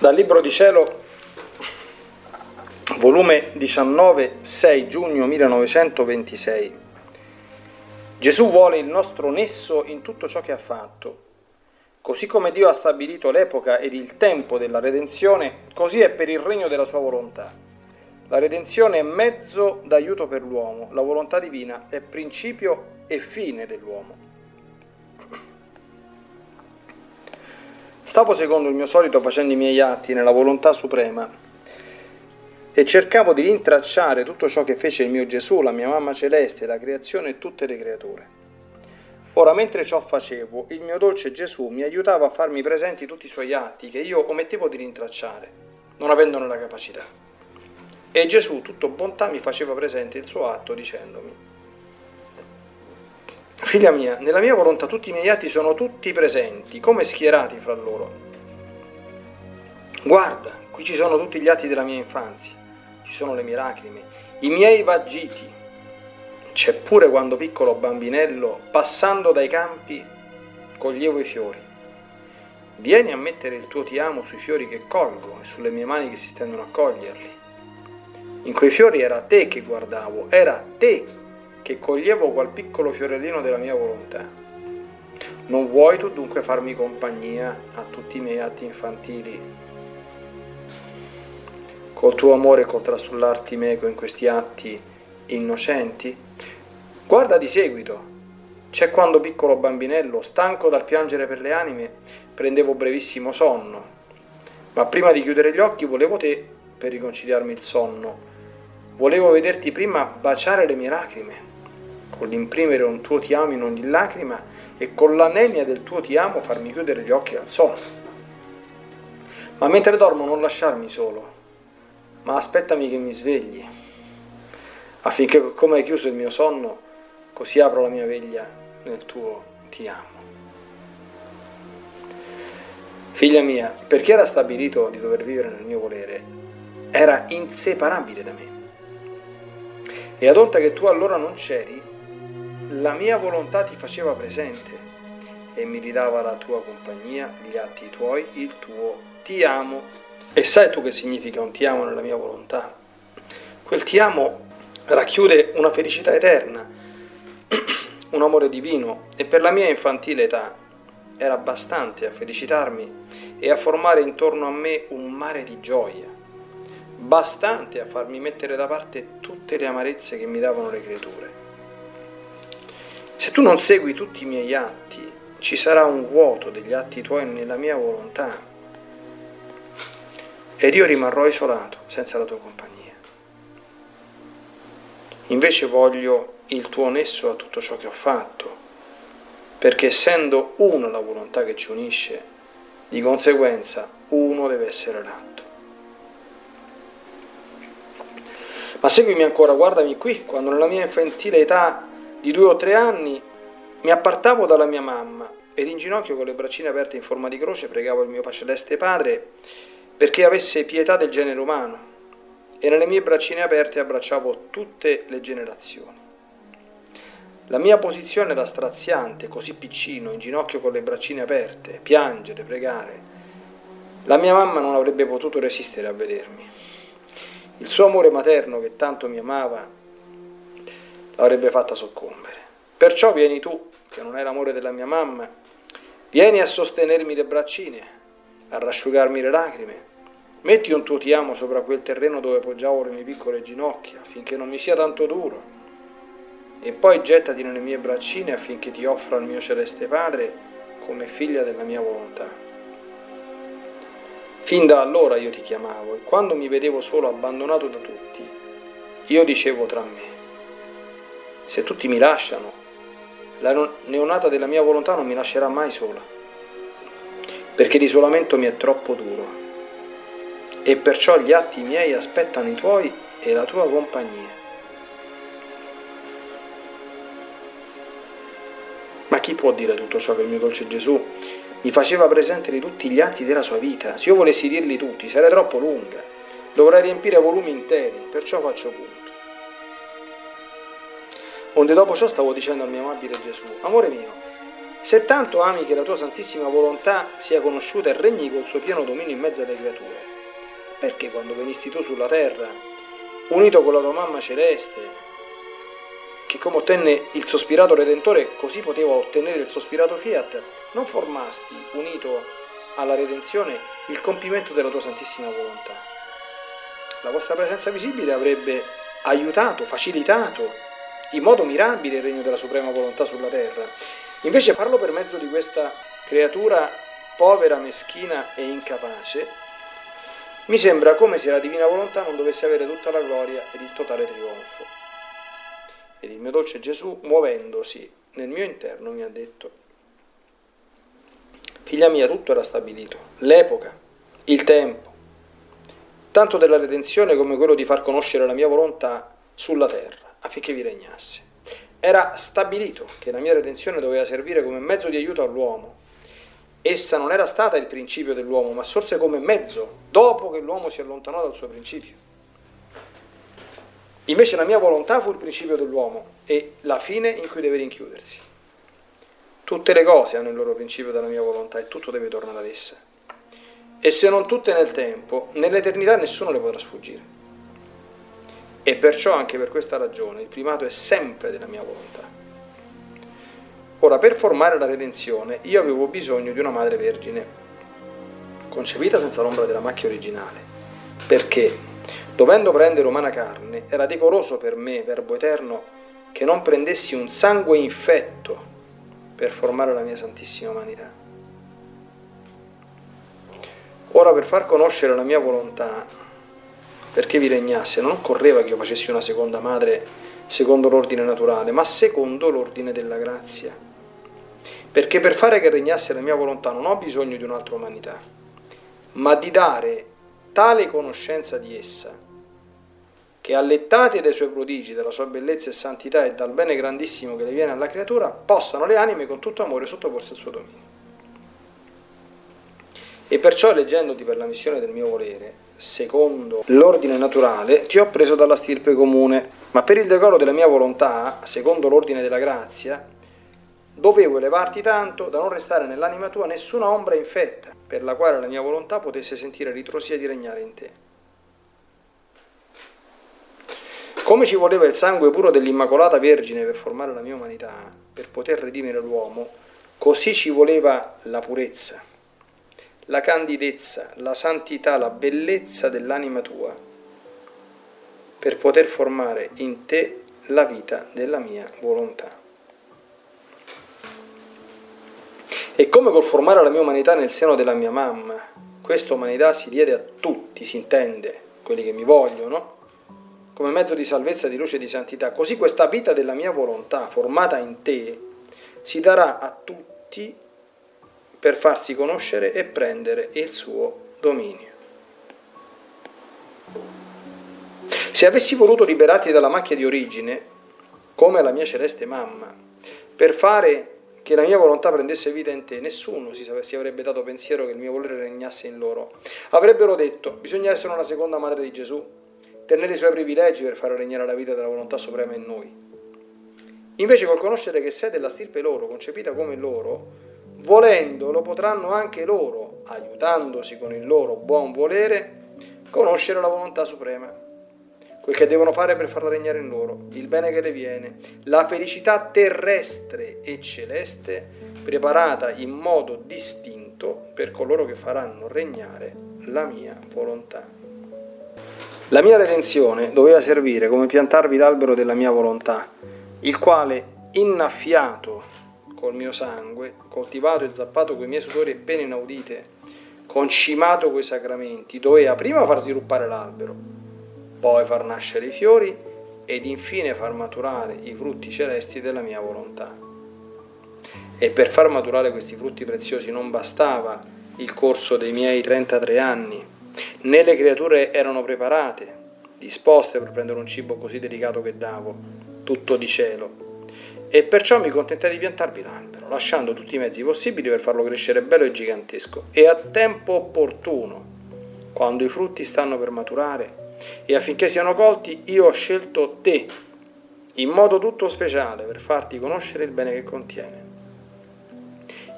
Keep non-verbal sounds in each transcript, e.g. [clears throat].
Dal Libro di Cielo, volume 19, 6 giugno 1926. Gesù vuole il nostro nesso in tutto ciò che ha fatto. Così come Dio ha stabilito l'epoca ed il tempo della redenzione, così è per il regno della sua volontà. La redenzione è mezzo d'aiuto per l'uomo, la volontà divina è principio e fine dell'uomo. Stavo secondo il mio solito facendo i miei atti nella volontà suprema e cercavo di rintracciare tutto ciò che fece il mio Gesù, la mia mamma celeste, la creazione e tutte le creature. Ora, mentre ciò facevo, il mio dolce Gesù mi aiutava a farmi presenti tutti i suoi atti che io omettevo di rintracciare, non avendone la capacità. E Gesù, tutto bontà, mi faceva presente il suo atto dicendomi, Figlia mia, nella mia volontà tutti i miei atti sono tutti presenti, come schierati fra loro. Guarda, qui ci sono tutti gli atti della mia infanzia, ci sono le mie lacrime, i miei vagiti. C'è pure quando piccolo bambinello, passando dai campi, coglievo i fiori. Vieni a mettere il tuo ti amo sui fiori che colgo e sulle mie mani che si stendono a coglierli. In quei fiori era te che guardavo, era te che coglievo qual piccolo fiorellino della mia volontà. Non vuoi tu dunque farmi compagnia a tutti i miei atti infantili? Col tuo amore contrastullarti meco in questi atti innocenti? Guarda di seguito. C'è quando piccolo bambinello, stanco dal piangere per le anime, prendevo brevissimo sonno. Ma prima di chiudere gli occhi volevo te per riconciliarmi il sonno. Volevo vederti prima baciare le mie lacrime con l'imprimere un tuo ti amo in ogni lacrima e con l'anenia del tuo ti amo farmi chiudere gli occhi al sonno. Ma mentre dormo non lasciarmi solo, ma aspettami che mi svegli, affinché come hai chiuso il mio sonno, così apro la mia veglia nel tuo ti amo. Figlia mia, perché era stabilito di dover vivere nel mio volere, era inseparabile da me. E ad onta che tu allora non c'eri, la mia volontà ti faceva presente e mi ridava la tua compagnia, gli atti tuoi, il tuo ti amo. E sai tu che significa un ti amo nella mia volontà? Quel ti amo racchiude una felicità eterna, [clears throat] un amore divino e per la mia infantile età era bastante a felicitarmi e a formare intorno a me un mare di gioia, bastante a farmi mettere da parte tutte le amarezze che mi davano le creature. Se tu non segui tutti i miei atti, ci sarà un vuoto degli atti tuoi nella mia volontà ed io rimarrò isolato senza la tua compagnia. Invece voglio il tuo nesso a tutto ciò che ho fatto, perché essendo una la volontà che ci unisce, di conseguenza uno deve essere l'atto. Ma seguimi ancora, guardami qui, quando nella mia infantile età di due o tre anni mi appartavo dalla mia mamma ed in ginocchio con le braccine aperte in forma di croce pregavo il mio celeste padre perché avesse pietà del genere umano e nelle mie braccine aperte abbracciavo tutte le generazioni. La mia posizione era straziante, così piccino, in ginocchio con le braccine aperte, piangere, pregare. La mia mamma non avrebbe potuto resistere a vedermi. Il suo amore materno che tanto mi amava l'avrebbe fatta soccombere. Perciò vieni tu, che non hai l'amore della mia mamma, vieni a sostenermi le braccine, a rasciugarmi le lacrime. Metti un tuo ti amo sopra quel terreno dove poggiavo le mie piccole ginocchia, affinché non mi sia tanto duro. E poi gettati nelle mie braccine affinché ti offra il mio celeste Padre come figlia della mia volontà. Fin da allora io ti chiamavo e quando mi vedevo solo abbandonato da tutti, io dicevo tra me, se tutti mi lasciano, la neonata della mia volontà non mi lascerà mai sola, perché l'isolamento mi è troppo duro e perciò gli atti miei aspettano i tuoi e la tua compagnia. Ma chi può dire tutto ciò che il mio dolce Gesù mi faceva presente di tutti gli atti della sua vita? Se io volessi dirli tutti, sarebbe troppo lunga. Dovrei riempire volumi interi, perciò faccio punto. Onde dopo ciò stavo dicendo al mio amabile Gesù, amore mio, Se tanto ami che la tua santissima volontà sia conosciuta e regni col suo pieno dominio in mezzo alle creature, perché quando venisti tu sulla terra, unito con la tua mamma celeste, che come ottenne il sospirato Redentore, così poteva ottenere il sospirato Fiat, non formasti, unito alla redenzione, il compimento della tua santissima volontà. La vostra presenza visibile avrebbe aiutato, facilitato in modo mirabile il regno della suprema volontà sulla terra. Invece parlo per mezzo di questa creatura povera, meschina e incapace. Mi sembra come se la divina volontà non dovesse avere tutta la gloria ed il totale trionfo. Ed il mio dolce Gesù, muovendosi nel mio interno, mi ha detto, figlia mia, tutto era stabilito, l'epoca, il tempo, tanto della redenzione come quello di far conoscere la mia volontà sulla terra affinché vi regnasse. Era stabilito che la mia redenzione doveva servire come mezzo di aiuto all'uomo. Essa non era stata il principio dell'uomo, ma sorse come mezzo dopo che l'uomo si allontanò dal suo principio. Invece la mia volontà fu il principio dell'uomo e la fine in cui deve rinchiudersi. Tutte le cose hanno il loro principio della mia volontà e tutto deve tornare ad essa. E se non tutte nel tempo, nell'eternità nessuno le potrà sfuggire. E perciò anche per questa ragione il primato è sempre della mia volontà. Ora, per formare la redenzione, io avevo bisogno di una madre vergine, concepita senza l'ombra della macchia originale, perché, dovendo prendere umana carne, era decoroso per me, Verbo Eterno, che non prendessi un sangue infetto per formare la mia santissima umanità. Ora, per far conoscere la mia volontà, perché vi regnasse, non occorreva che io facessi una seconda madre secondo l'ordine naturale, ma secondo l'ordine della grazia. Perché per fare che regnasse la mia volontà non ho bisogno di un'altra umanità, ma di dare tale conoscenza di essa, che allettati dai suoi prodigi, dalla sua bellezza e santità e dal bene grandissimo che le viene alla creatura, possano le anime con tutto amore sottoporsi al suo dominio. E perciò, leggendoti per la missione del mio volere, secondo l'ordine naturale, ti ho preso dalla stirpe comune, ma per il decoro della mia volontà, secondo l'ordine della grazia, dovevo elevarti tanto da non restare nell'anima tua nessuna ombra infetta, per la quale la mia volontà potesse sentire ritrosia di regnare in te. Come ci voleva il sangue puro dell'Immacolata Vergine per formare la mia umanità, per poter redimere l'uomo, così ci voleva la purezza la candidezza, la santità, la bellezza dell'anima tua, per poter formare in te la vita della mia volontà. E come col formare la mia umanità nel seno della mia mamma, questa umanità si diede a tutti, si intende, quelli che mi vogliono, come mezzo di salvezza, di luce e di santità, così questa vita della mia volontà formata in te si darà a tutti per farsi conoscere e prendere il suo dominio. Se avessi voluto liberarti dalla macchia di origine, come la mia celeste mamma, per fare che la mia volontà prendesse vita in te, nessuno si, avrebbe dato pensiero che il mio volere regnasse in loro. Avrebbero detto, bisogna essere una seconda madre di Gesù, tenere i suoi privilegi per fare regnare la vita della volontà suprema in noi. Invece col conoscere che sei della stirpe loro, concepita come loro, volendo lo potranno anche loro, aiutandosi con il loro buon volere, conoscere la volontà suprema, quel che devono fare per farla regnare in loro, il bene che le viene, la felicità terrestre e celeste preparata in modo distinto per coloro che faranno regnare la mia volontà. La mia redenzione doveva servire come piantarvi l'albero della mia volontà, il quale, innaffiato col mio sangue, coltivato e zappato coi miei sudori e pene inaudite, concimato coi sacramenti, doveva prima far sviluppare l'albero, poi far nascere i fiori ed infine far maturare i frutti celesti della mia volontà. E per far maturare questi frutti preziosi non bastava il corso dei miei 33 anni, né le creature erano preparate, disposte per prendere un cibo così delicato che davo, tutto di cielo e perciò mi contentai di piantarvi l'albero, lasciando tutti i mezzi possibili per farlo crescere bello e gigantesco e a tempo opportuno, quando i frutti stanno per maturare e affinché siano colti, io ho scelto te in modo tutto speciale per farti conoscere il bene che contiene.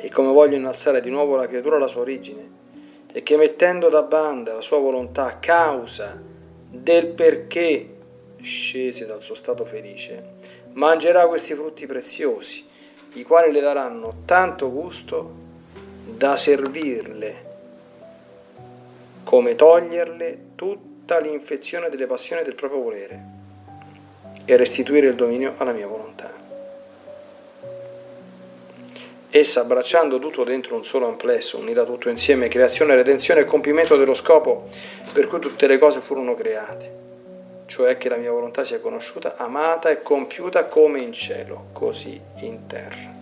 e come voglio innalzare di nuovo la creatura alla sua origine, e che mettendo da banda la sua volontà causa del perché scese dal suo stato felice, mangerà questi frutti preziosi, i quali le daranno tanto gusto da servirle come toglierle tutta l'infezione delle passioni del proprio volere e restituire il dominio alla mia volontà. Essa, abbracciando tutto dentro un solo amplesso, unirà tutto insieme, creazione, redenzione e compimento dello scopo per cui tutte le cose furono create, cioè che la mia volontà sia conosciuta, amata e compiuta come in cielo, così in terra.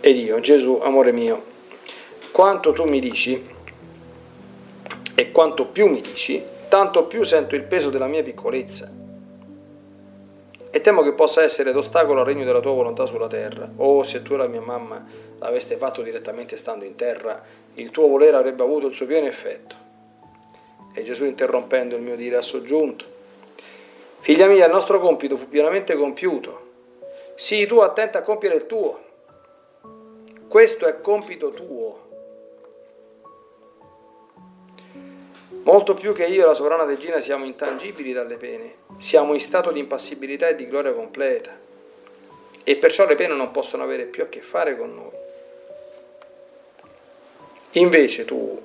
Ed io, Gesù, amore mio, quanto tu mi dici e quanto più mi dici, tanto più sento il peso della mia piccolezza e temo che possa essere d'ostacolo al regno della tua volontà sulla terra. Oh, se tu e la mia mamma l'aveste fatto direttamente stando in terra, il tuo volere avrebbe avuto il suo pieno effetto. E Gesù interrompendo il mio dire ha soggiunto, Figlia mia, il nostro compito fu pienamente compiuto. Sii tu attenta a compiere il tuo. Questo è compito tuo. Molto più che io e la sovrana regina siamo intangibili dalle pene, siamo in stato di impassibilità e di gloria completa e perciò le pene non possono avere più a che fare con noi. Invece tu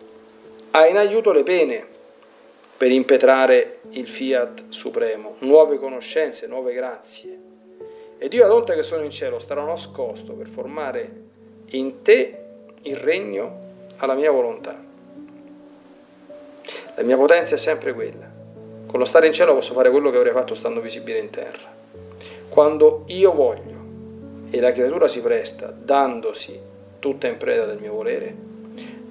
hai in aiuto le pene per impetrare il fiat supremo, nuove conoscenze, nuove grazie. Ed io ad onta che sono in cielo starò nascosto per formare in te il regno alla mia volontà. La mia potenza è sempre quella. Con lo stare in cielo posso fare quello che avrei fatto stando visibile in terra. Quando io voglio e la creatura si presta, dandosi tutta in preda del mio volere,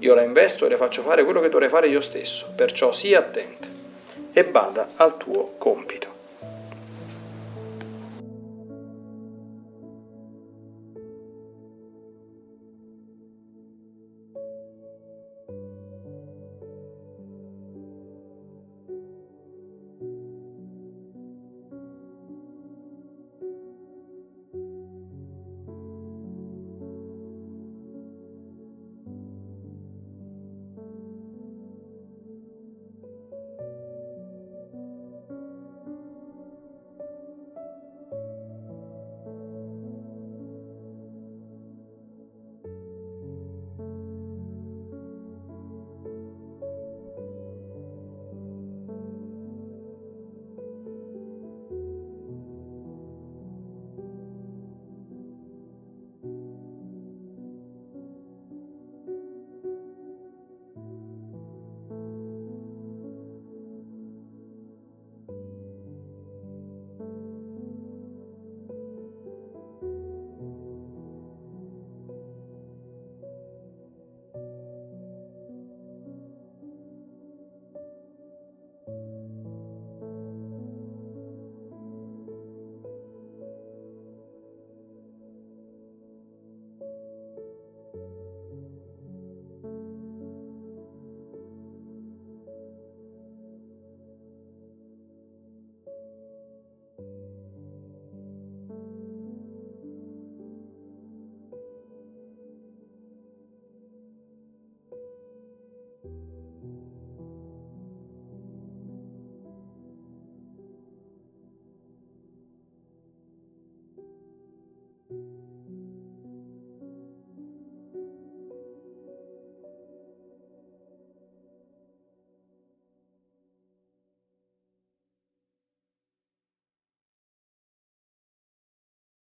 io la investo e le faccio fare quello che dovrei fare io stesso. Perciò sii attenta e bada al tuo compito.